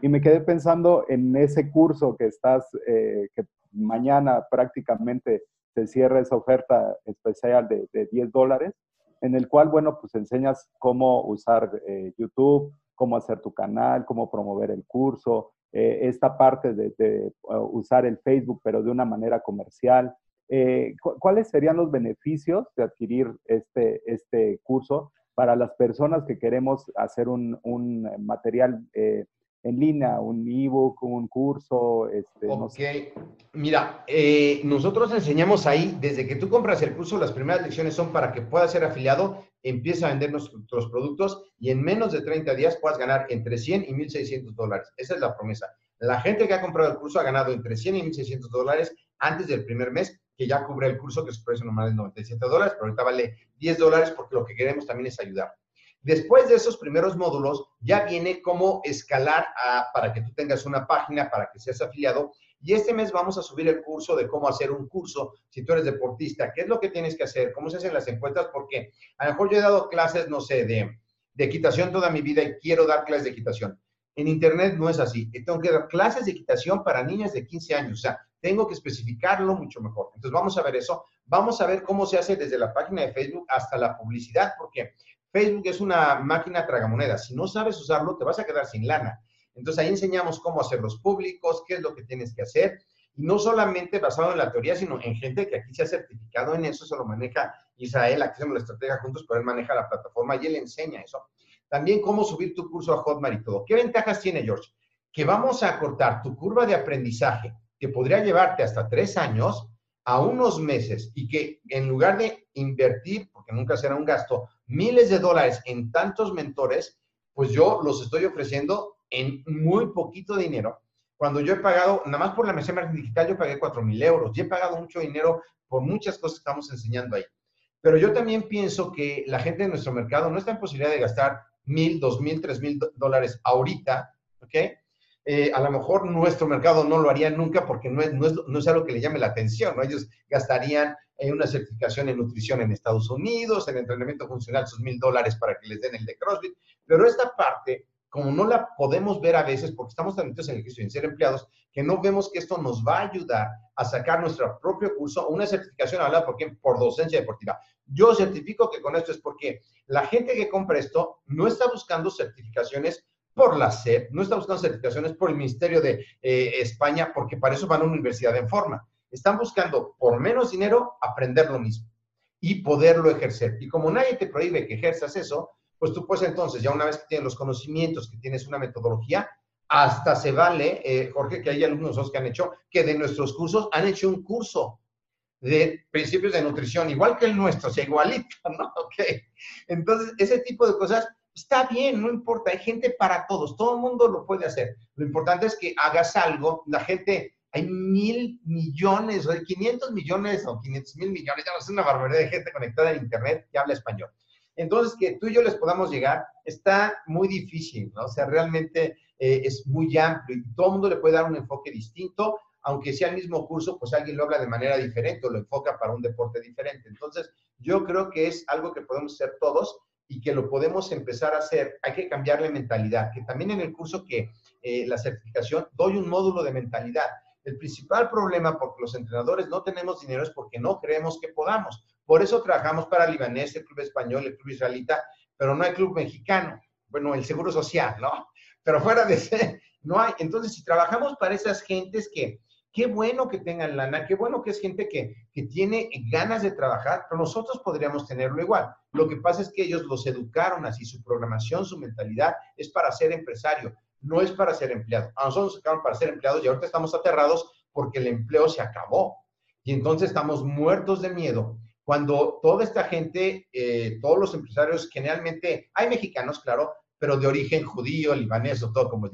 Y me quedé pensando en ese curso que estás, eh, que mañana prácticamente se cierra esa oferta especial de, de 10 dólares, en el cual, bueno, pues enseñas cómo usar eh, YouTube, cómo hacer tu canal, cómo promover el curso, esta parte de, de usar el Facebook, pero de una manera comercial, eh, ¿Cuáles serían los beneficios de adquirir este, este curso para las personas que queremos hacer un, un material eh, en línea, un ebook, un curso? Este, ok, mira, eh, nosotros enseñamos ahí, desde que tú compras el curso, las primeras lecciones son para que puedas ser afiliado, empieza a vender nuestros productos y en menos de 30 días puedas ganar entre 100 y 1.600 dólares. Esa es la promesa. La gente que ha comprado el curso ha ganado entre 100 y 1.600 dólares antes del primer mes que ya cubre el curso, que su precio normal es 97 dólares, pero ahorita vale 10 dólares porque lo que queremos también es ayudar. Después de esos primeros módulos, ya viene cómo escalar para que tú tengas una página, para que seas afiliado. Y este mes vamos a subir el curso de cómo hacer un curso si tú eres deportista, qué es lo que tienes que hacer, cómo se hacen las encuestas, porque a lo mejor yo he dado clases, no sé, de de equitación toda mi vida y quiero dar clases de equitación. En Internet no es así. Tengo que dar clases de equitación para niñas de 15 años. O sea, tengo que especificarlo mucho mejor. Entonces, vamos a ver eso. Vamos a ver cómo se hace desde la página de Facebook hasta la publicidad, porque Facebook es una máquina tragamonedas. Si no sabes usarlo, te vas a quedar sin lana. Entonces, ahí enseñamos cómo hacerlos públicos, qué es lo que tienes que hacer. Y no solamente basado en la teoría, sino en gente que aquí se ha certificado en eso. Eso lo maneja Israel. Aquí hacemos la estrategia juntos, pero él maneja la plataforma y él enseña eso. También cómo subir tu curso a Hotmart y todo. ¿Qué ventajas tiene, George? Que vamos a cortar tu curva de aprendizaje, que podría llevarte hasta tres años, a unos meses y que en lugar de invertir, porque nunca será un gasto, miles de dólares en tantos mentores, pues yo los estoy ofreciendo en muy poquito dinero. Cuando yo he pagado, nada más por la mesa digital, yo pagué 4 mil euros y he pagado mucho dinero por muchas cosas que estamos enseñando ahí. Pero yo también pienso que la gente de nuestro mercado no está en posibilidad de gastar mil, dos mil, tres mil dólares ahorita, ¿ok? Eh, a lo mejor nuestro mercado no lo haría nunca porque no es, no, es, no es algo que le llame la atención, ¿no? Ellos gastarían en una certificación en nutrición en Estados Unidos, en entrenamiento funcional sus mil dólares para que les den el de CrossFit, pero esta parte, como no la podemos ver a veces porque estamos tan metidos en el ejercicio en ser empleados, que no vemos que esto nos va a ayudar a sacar nuestro propio curso, una certificación hablada porque por docencia deportiva. Yo certifico que con esto es porque la gente que compra esto no está buscando certificaciones por la SEP, no está buscando certificaciones por el Ministerio de eh, España, porque para eso van a una universidad en forma. Están buscando por menos dinero aprender lo mismo y poderlo ejercer. Y como nadie te prohíbe que ejerzas eso, pues tú puedes entonces, ya una vez que tienes los conocimientos, que tienes una metodología, hasta se vale, eh, Jorge, que hay alumnos que han hecho, que de nuestros cursos han hecho un curso de principios de nutrición, igual que el nuestro, o sea, igualito, ¿no? Ok. Entonces, ese tipo de cosas está bien, no importa, hay gente para todos, todo el mundo lo puede hacer. Lo importante es que hagas algo, la gente, hay mil millones, o 500 millones o 500 mil millones, ya no sé, una barbaridad de gente conectada en Internet que habla español. Entonces, que tú y yo les podamos llegar está muy difícil, ¿no? O sea, realmente eh, es muy amplio y todo el mundo le puede dar un enfoque distinto aunque sea el mismo curso, pues alguien lo habla de manera diferente o lo enfoca para un deporte diferente. Entonces, yo creo que es algo que podemos hacer todos y que lo podemos empezar a hacer. Hay que cambiarle mentalidad, que también en el curso que eh, la certificación doy un módulo de mentalidad. El principal problema porque los entrenadores no tenemos dinero es porque no creemos que podamos. Por eso trabajamos para Libanés, el Club Español, el Club Israelita, pero no hay Club Mexicano. Bueno, el Seguro Social, ¿no? Pero fuera de ese, no hay. Entonces, si trabajamos para esas gentes que Qué bueno que tengan lana, qué bueno que es gente que, tiene ganas de trabajar, pero nosotros podríamos tenerlo igual. Lo que pasa es que ellos los educaron así, su programación, su mentalidad es para ser empresario, no es para ser empleado. A nosotros nos educaron para ser empleados y ahorita estamos aterrados porque el empleo se acabó. Y entonces estamos muertos de miedo cuando toda esta gente, eh, todos los empresarios, generalmente, hay mexicanos, claro, pero de origen judío, libanés o todo como es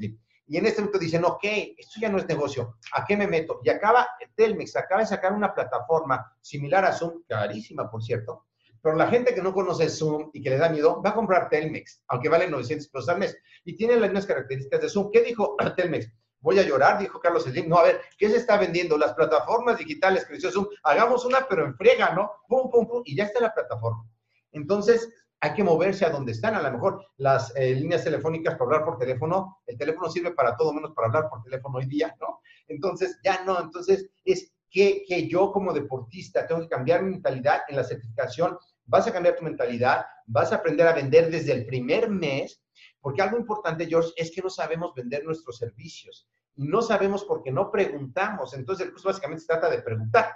y en este momento dicen, ok, esto ya no es negocio, ¿a qué me meto? Y acaba, Telmex acaba de sacar una plataforma similar a Zoom, carísima, por cierto, pero la gente que no conoce Zoom y que le da miedo, va a comprar Telmex, aunque vale 900 pesos al mes, y tiene las mismas características de Zoom. ¿Qué dijo Telmex? Voy a llorar, dijo Carlos Slim. No, a ver, ¿qué se está vendiendo? Las plataformas digitales creció Zoom. Hagamos una, pero en friega, ¿no? Pum, pum, pum, y ya está la plataforma. Entonces, hay que moverse a donde están. A lo mejor las eh, líneas telefónicas para hablar por teléfono, el teléfono sirve para todo menos para hablar por teléfono hoy día, ¿no? Entonces, ya no, entonces es que, que yo como deportista tengo que cambiar mi mentalidad en la certificación. Vas a cambiar tu mentalidad, vas a aprender a vender desde el primer mes, porque algo importante, George, es que no sabemos vender nuestros servicios no sabemos porque no preguntamos. Entonces, el curso básicamente se trata de preguntar.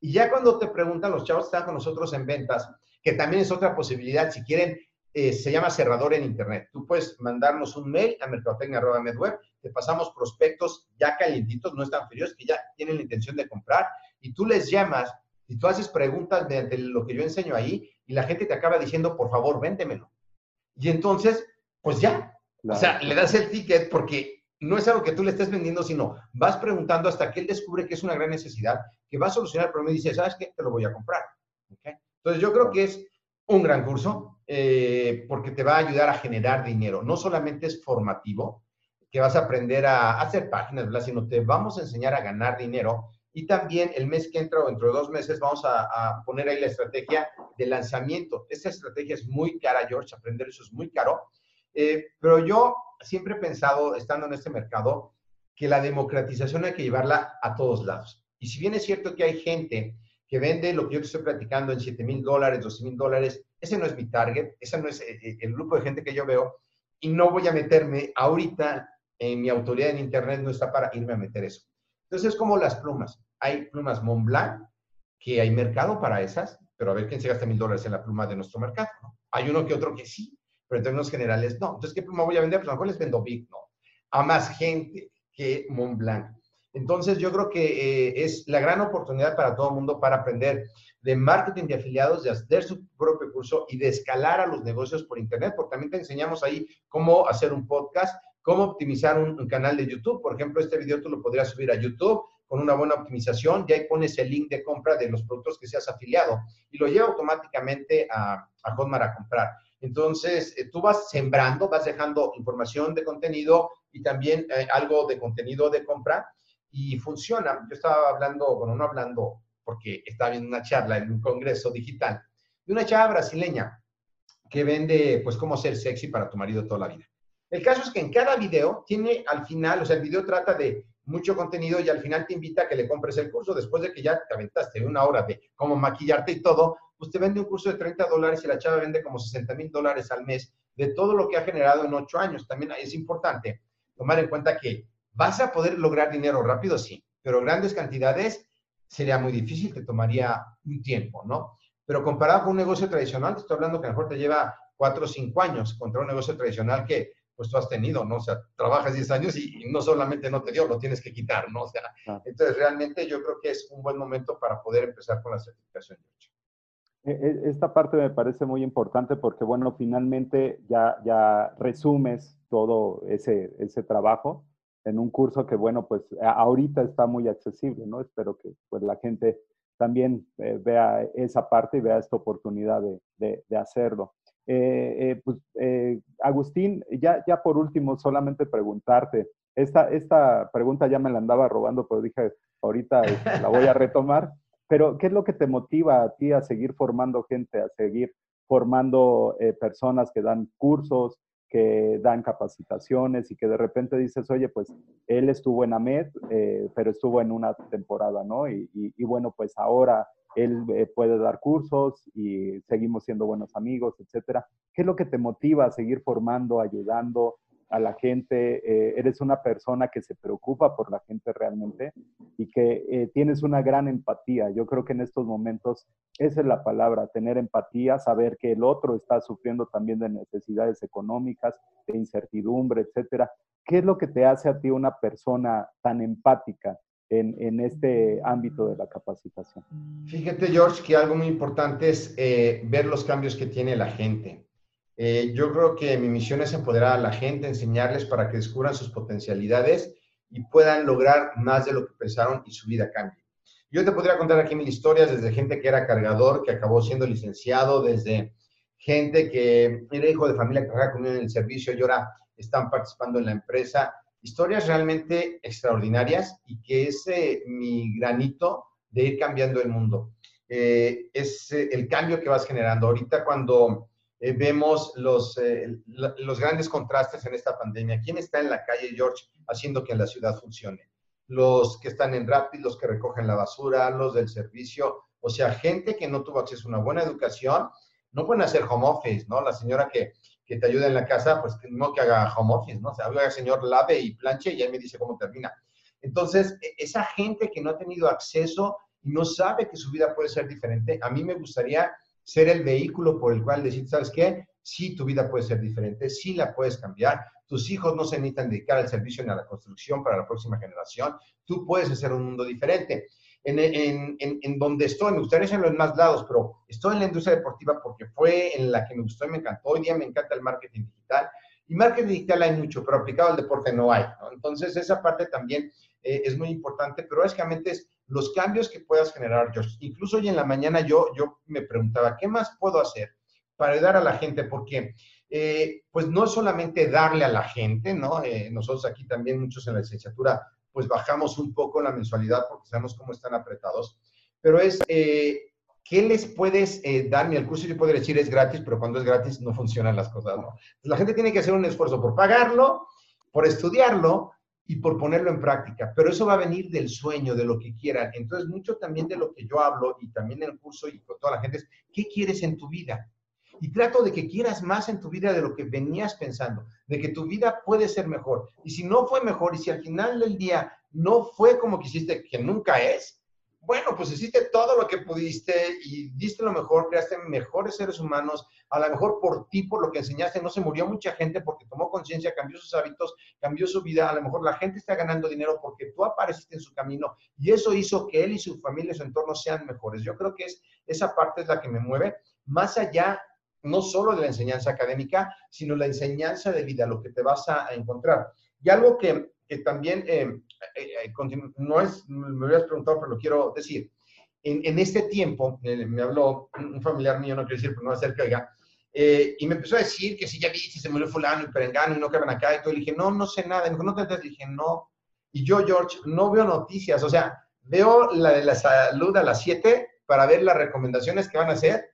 Y ya cuando te preguntan, los chavos están con nosotros en ventas, que también es otra posibilidad, si quieren, eh, se llama cerrador en Internet. Tú puedes mandarnos un mail a mercadotecnia.medweb, te pasamos prospectos ya calientitos, no están fríos, que ya tienen la intención de comprar, y tú les llamas y tú haces preguntas mediante lo que yo enseño ahí, y la gente te acaba diciendo, por favor, véndemelo. Y entonces, pues ya, o sea, le das el ticket porque no es algo que tú le estés vendiendo, sino vas preguntando hasta que él descubre que es una gran necesidad, que va a solucionar el problema y dice, ¿sabes qué? Te lo voy a comprar. ¿Okay? Entonces yo creo que es un gran curso eh, porque te va a ayudar a generar dinero. No solamente es formativo, que vas a aprender a hacer páginas, ¿verdad? sino te vamos a enseñar a ganar dinero. Y también el mes que entra o dentro de dos meses vamos a, a poner ahí la estrategia de lanzamiento. Esta estrategia es muy cara, George, aprender eso es muy caro, Eh, pero yo siempre he pensado, estando en este mercado, que la democratización hay que llevarla a todos lados. Y si bien es cierto que hay gente que vende lo que yo te estoy platicando en 7 mil dólares, 12 mil dólares, ese no es mi target, ese no es eh, eh, el grupo de gente que yo veo y no voy a meterme ahorita en mi autoridad en Internet, no está para irme a meter eso. Entonces es como las plumas. Hay plumas Montblanc, que hay mercado para esas, pero a ver quién se gasta mil dólares en la pluma de nuestro mercado. Hay uno que otro que sí, pero en términos generales no. Entonces, ¿qué pluma voy a vender? Pues a lo mejor les vendo Big, no. A más gente que Montblanc. Entonces, yo creo que eh, es la gran oportunidad para todo el mundo para aprender de marketing de afiliados, de hacer su propio curso y de escalar a los negocios por Internet, porque también te enseñamos ahí cómo hacer un podcast, cómo optimizar un, canal de YouTube. Por ejemplo, este video tú lo podrías subir a YouTube con una buena optimización, y ahí pones el link de compra de los productos que seas afiliado y lo lleva automáticamente a, a Hotmart a comprar. Entonces, eh, tú vas sembrando, vas dejando información de contenido y también eh, algo de contenido de compra y funciona. Yo estaba hablando, bueno, no hablando porque estaba viendo una charla en un congreso digital de una chava brasileña que vende, pues, cómo ser sexy para tu marido toda la vida. El caso es que en cada video tiene al final, o sea, el video trata de mucho contenido y al final te invita a que le compres el curso después de que ya te aventaste una hora de cómo maquillarte y todo, pues te vende un curso de 30 dólares y la chava vende como 60 mil dólares al mes de todo lo que ha generado en ocho años. También es importante tomar en cuenta que vas a poder lograr dinero rápido, sí, pero grandes cantidades sería muy difícil, te tomaría un tiempo, ¿no? Pero comparado con un negocio tradicional, te estoy hablando que a lo mejor te lleva cuatro o cinco años contra un negocio tradicional que pues tú has tenido, ¿no? O sea, trabajas 10 años y, no solamente no te dio, lo tienes que quitar, ¿no? O sea, entonces realmente yo creo que es un buen momento para poder empezar con la certificación. E, e, esta parte me parece muy importante porque, bueno, finalmente ya, ya resumes todo ese, ese trabajo en un curso que, bueno, pues ahorita está muy accesible, ¿no? Espero que pues, la gente también eh, vea esa parte y vea esta oportunidad de, de, hacerlo. Eh, eh, pues, Agustín, ya, ya por último, solamente preguntarte, esta, esta pregunta ya me la andaba robando, pero dije, ahorita este, la voy a retomar, pero ¿qué es lo que te motiva a ti a seguir formando gente, a seguir formando personas que dan cursos, que dan capacitaciones y que de repente dices, oye, pues él estuvo en AMED, pero estuvo en una temporada, ¿no? Y, y bueno, pues ahora él eh, puede dar cursos y seguimos siendo buenos amigos, etcétera. ¿Qué es lo que te motiva a seguir formando, ayudando a la gente? Eh, eres una persona que se preocupa por la gente realmente y que eh, tienes una gran empatía. Yo creo que en estos momentos esa es la palabra, tener empatía, saber que el otro está sufriendo también de necesidades económicas, de incertidumbre, etcétera. ¿Qué es lo que te hace a ti una persona tan empática? en, este ámbito de la capacitación. Fíjate, George, que algo muy importante es eh, ver los cambios que tiene la gente. Eh, yo creo que mi misión es empoderar a la gente, enseñarles para que descubran sus potencialidades y puedan lograr más de lo que pensaron y su vida cambie. Yo te podría contar aquí mil historias, desde gente que era cargador, que acabó siendo licenciado, desde gente que era hijo de familia que trabajaba conmigo en el servicio y ahora están participando en la empresa historias realmente extraordinarias y que es eh, mi granito de ir cambiando el mundo. Eh, es eh, el cambio que vas generando. Ahorita cuando vemos los, los grandes contrastes en esta pandemia, ¿quién está en la calle, George, haciendo que la ciudad funcione? Los que están en Rapid, los que recogen la basura, los del servicio, o sea, gente que no tuvo acceso a una buena educación, no pueden hacer home office, ¿no? La señora que que te ayude en la casa, pues no que haga home office, ¿no? O sea, el señor, lave y planche y él me dice cómo termina. Entonces, e, esa gente que no ha tenido acceso y no sabe que su vida puede ser diferente, a mí me gustaría ser el vehículo por el cual decir, ¿sabes qué? Sí, tu vida puede ser diferente, sí la puedes cambiar. Tus hijos no se necesitan dedicar al servicio ni a la construcción para la próxima generación. Tú puedes hacer un mundo diferente en, en, en, donde estoy, me gustaría ser en más lados, pero estoy en la industria deportiva porque fue en la que me gustó y me encantó. Hoy día me encanta el marketing digital. Y marketing digital hay mucho, pero aplicado al deporte no hay. Entonces, esa parte también eh, es muy importante, pero básicamente es los cambios que puedas generar, George. Incluso hoy en la mañana yo, yo me preguntaba, ¿qué más puedo hacer para ayudar a la gente? Porque, eh, pues no solamente darle a la gente, ¿no? Eh, nosotros aquí también, muchos en la licenciatura, pues bajamos un poco la mensualidad porque sabemos cómo están apretados, pero es eh, ¿qué les puedes eh, dar? el curso yo podría decir es gratis, pero cuando es gratis no funcionan las cosas, ¿no? la gente tiene que hacer un esfuerzo por pagarlo, por estudiarlo y por ponerlo en práctica, pero eso va a venir del sueño, de lo que quieran. Entonces, mucho también de lo que yo hablo y también en el curso y con toda la gente es, ¿qué quieres en tu vida? Y trato de que quieras más en tu vida de lo que venías pensando, de que tu vida puede ser mejor. Y si no fue mejor y si al final del día no fue como quisiste, que nunca es, bueno, pues hiciste todo lo que pudiste y diste lo mejor, creaste mejores seres humanos, a lo mejor por ti, por lo que enseñaste, no se murió mucha gente porque tomó conciencia, cambió sus hábitos, cambió su vida, a lo mejor la gente está ganando dinero porque tú apareciste en su camino y eso hizo que él y su familia y su entorno sean mejores. Yo creo que es, esa parte es la que me mueve, más allá no solo de la enseñanza académica, sino la enseñanza de vida, lo que te vas a encontrar. Y algo que también, eh, no es, me hubieras preguntado, pero lo quiero decir. En, este tiempo, me habló un familiar mío, no quiero decir, pero no va a ser que y me empezó a decir que si ya vi, si se murió fulano y perengano y no caben acá y todo. Le dije, no, no sé nada. Y me dijo, no te enteras. Le dije, no. Y yo, George, no veo noticias. O sea, veo la de la salud a las 7 para ver las recomendaciones que van a hacer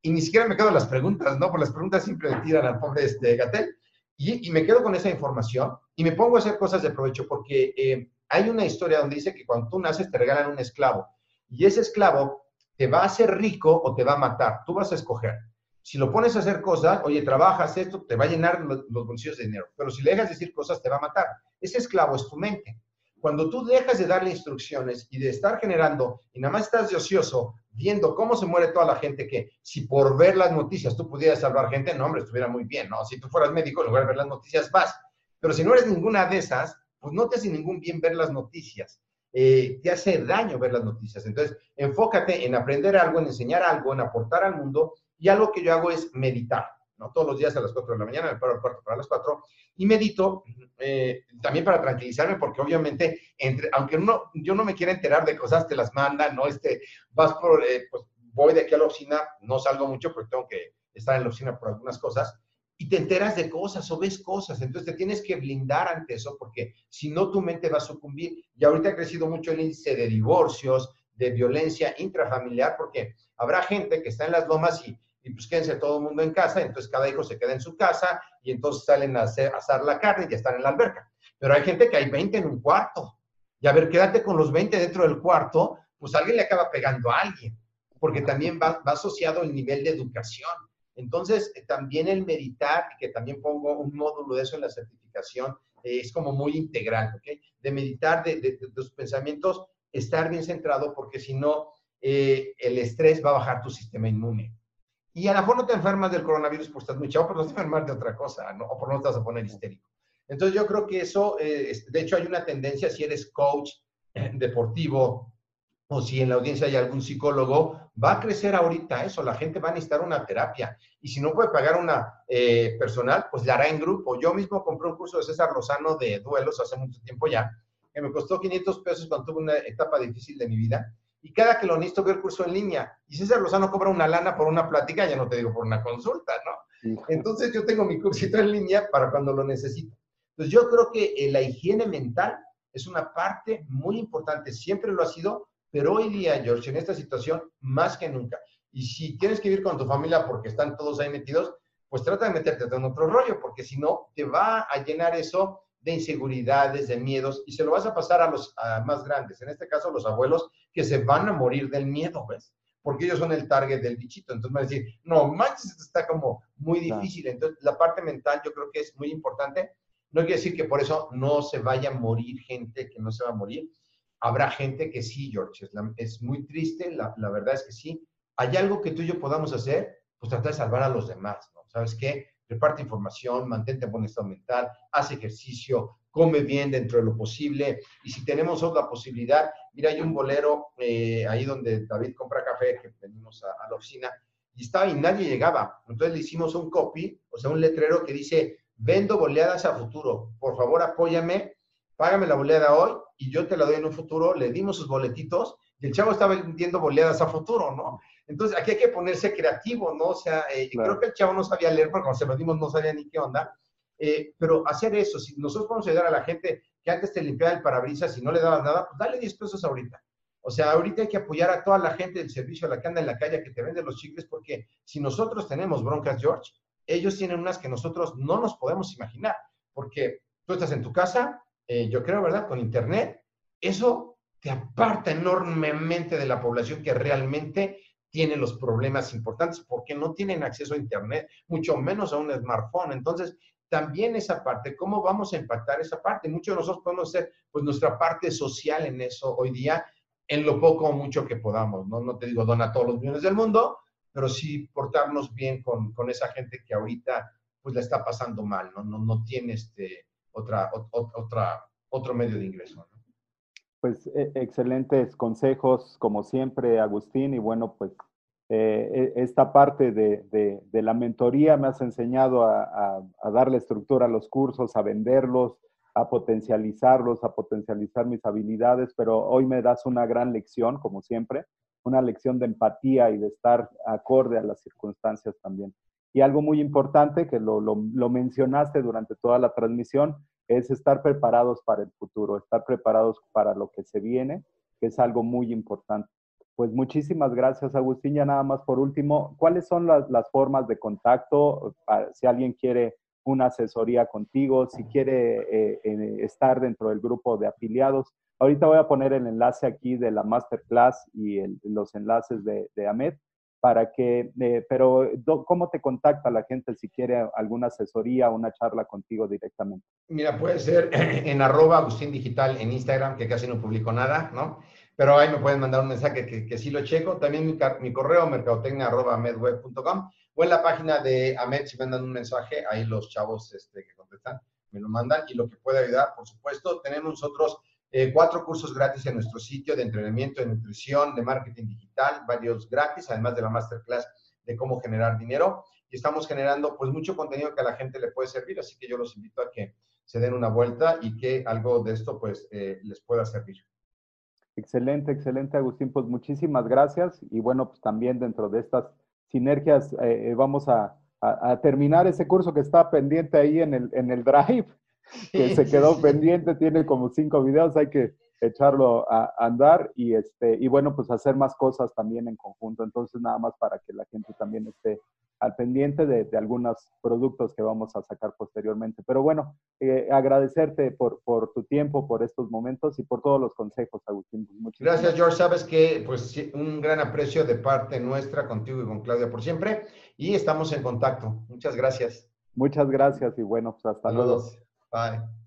y ni siquiera me quedo las preguntas, ¿no? Por las preguntas siempre le tiran al pobre este Gatel. Y, me quedo con esa información y me pongo a hacer cosas de provecho porque eh, hay una historia donde dice que cuando tú naces te regalan un esclavo y ese esclavo te va a hacer rico o te va a matar. Tú vas a escoger. Si lo pones a hacer cosas, oye, trabajas esto, te va a llenar los, los bolsillos de dinero. Pero si le dejas decir cosas, te va a matar. Ese esclavo es tu mente. Cuando tú dejas de darle instrucciones y de estar generando y nada más estás de ocioso viendo cómo se muere toda la gente, que si por ver las noticias tú pudieras salvar gente, no, hombre, estuviera muy bien, ¿no? Si tú fueras médico, en lugar de ver las noticias, vas. Pero si no eres ninguna de esas, pues no te hace ningún bien ver las noticias. Eh, te hace daño ver las noticias. Entonces, enfócate en aprender algo, en enseñar algo, en aportar al mundo. Y algo que yo hago es meditar. ¿No? Todos los días a las 4 de la mañana, me paro al cuarto para las 4 y medito eh, también para tranquilizarme, porque obviamente, entre, aunque uno, yo no me quiera enterar de cosas, te las mandan, ¿no? Este, vas por, eh, pues voy de aquí a la oficina, no salgo mucho porque tengo que estar en la oficina por algunas cosas, y te enteras de cosas o ves cosas, entonces te tienes que blindar ante eso, porque si no tu mente va a sucumbir. Y ahorita ha crecido mucho el índice de divorcios, de violencia intrafamiliar, porque habrá gente que está en las lomas y y pues quédense todo el mundo en casa, entonces cada hijo se queda en su casa y entonces salen a, hacer, asar la carne y ya están en la alberca. Pero hay gente que hay 20 en un cuarto. Y a ver, quédate con los 20 dentro del cuarto, pues alguien le acaba pegando a alguien, porque también va, asociado el nivel de educación. Entonces, eh, también el meditar, que también pongo un módulo de eso en la certificación, eh, es como muy integral, ¿ok? De meditar, de, de, tus pensamientos, estar bien centrado, porque si no, eh, el estrés va a bajar tu sistema inmune. Y a lo mejor no te enfermas del coronavirus porque estás muy chavo, pero no te enfermas de otra cosa, ¿no? O por no te vas a poner histérico. Entonces yo creo que eso, eh, de hecho hay una tendencia, si eres coach eh, deportivo o si en la audiencia hay algún psicólogo, va a crecer ahorita eso, la gente va a necesitar una terapia. Y si no puede pagar una eh, personal, pues la hará en grupo. Yo mismo compré un curso de César Lozano de duelos hace mucho tiempo ya, que me costó 500 pesos cuando tuve una etapa difícil de mi vida y cada que lo necesito ver curso en línea. Y César Lozano cobra una lana por una plática, ya no te digo por una consulta, ¿no? Entonces yo tengo mi cursito en línea para cuando lo necesito. Entonces yo creo que eh, la higiene mental es una parte muy importante, siempre lo ha sido, pero hoy día, George, en esta situación, más que nunca. Y si tienes que vivir con tu familia porque están todos ahí metidos, pues trata de meterte en otro rollo, porque si no, te va a llenar eso de inseguridades, de miedos, y se lo vas a pasar a los más grandes, en este caso los abuelos, que se van a morir del miedo, ¿ves? Porque ellos son el target del bichito. Entonces van a decir, no manches, esto está como muy difícil. Entonces, la parte mental yo creo que es muy importante. No quiere decir que por eso no se vaya a morir gente que no se va a morir. Habrá gente que sí, George. Es, muy triste, la, la, verdad es que sí. ¿Hay algo que tú y yo podamos hacer? Pues tratar de salvar a los demás, ¿no? ¿Sabes qué? Reparte información, mantente en buen estado mental, haz ejercicio, come bien dentro de lo posible. Y si tenemos otra posibilidad, mira, hay un bolero eh, ahí donde David compra café, que venimos a, la oficina, y estaba y nadie llegaba. Entonces le hicimos un copy, o sea, un letrero que dice, vendo boleadas a futuro, por favor apóyame, págame la boleada hoy y yo te la doy en un futuro. Le dimos sus boletitos y el chavo estaba vendiendo boleadas a futuro, ¿no? Entonces, aquí hay que ponerse creativo, ¿no? O sea, eh, creo que el chavo no sabía leer, porque cuando se lo dimos no sabía ni qué onda. Eh, pero hacer eso, si nosotros podemos ayudar a la gente que antes te limpiaba el parabrisas y no le dabas nada, pues dale 10 pesos ahorita. O sea, ahorita hay que apoyar a toda la gente del servicio, a la que anda en la calle, que te vende los chicles, porque si nosotros tenemos broncas, George, ellos tienen unas que nosotros no nos podemos imaginar, porque tú estás en tu casa, eh, yo creo, ¿verdad? Con internet, eso te aparta enormemente de la población que realmente tiene los problemas importantes porque no tienen acceso a internet, mucho menos a un smartphone. Entonces, también esa parte, ¿cómo vamos a impactar esa parte? Muchos de nosotros podemos hacer pues nuestra parte social en eso hoy día en lo poco o mucho que podamos, ¿no? No te digo dona todos los millones del mundo, pero sí portarnos bien con, con esa gente que ahorita pues la está pasando mal, ¿no? No, no tiene este, otra, otra, otro medio de ingreso. Pues e, excelentes consejos, como siempre, Agustín, y bueno, pues eh, e, esta parte de, la mentoría me has enseñado a, a, a darle estructura a los cursos, a venderlos, a potencializarlos, a potencializar mis habilidades, pero hoy me das una gran lección, como siempre, una lección de empatía y de estar acorde a las circunstancias también. Y algo muy importante que lo, lo mencionaste durante toda la transmisión es estar preparados para el futuro, estar preparados para lo que se viene, que es algo muy importante. Pues muchísimas gracias, Agustín. Ya nada más por último, ¿cuáles son las, las formas de contacto? Para, si alguien quiere una asesoría contigo, si quiere eh, eh, estar dentro del grupo de afiliados. Ahorita voy a poner el enlace aquí de la masterclass y el, los enlaces de, de, para que, eh, pero ¿cómo te contacta la gente si quiere alguna asesoría, una charla contigo directamente? Mira, puede ser en arroba Agustín Digital en Instagram, que casi no publico nada, ¿no? Pero ahí me pueden mandar un mensaje que, que sí lo checo. También mi, mi correo, mercadotecnia arroba medweb.com o en la página de AMED, si mandan un mensaje, ahí los chavos este, que contestan me lo mandan y lo que puede ayudar, por supuesto, tenemos nosotros eh, cuatro cursos gratis en nuestro sitio de entrenamiento de nutrición, de marketing digital, varios gratis, además de la masterclass de cómo generar dinero. Y estamos generando pues mucho contenido que a la gente le puede servir, así que yo los invito a que se den una vuelta y que algo de esto pues eh, les pueda servir. Excelente, excelente, Agustín. Pues muchísimas gracias. Y bueno, pues también dentro de estas sinergias, eh, vamos a, a, a, terminar ese curso que está pendiente ahí en el, en el Drive, que se quedó pendiente, tiene como cinco videos, hay que echarlo a, andar y, este, y bueno, pues hacer más cosas también en conjunto. Entonces, nada más para que la gente también esté al pendiente de, de algunos productos que vamos a sacar posteriormente. Pero bueno, eh, agradecerte por, por, tu tiempo, por estos momentos y por todos los consejos, Agustín. Muchísimas gracias, George. Sabes que pues un gran aprecio de parte nuestra contigo y con Claudia por siempre y estamos en contacto. Muchas gracias. Muchas gracias y bueno, pues hasta Saludos. luego. Bye.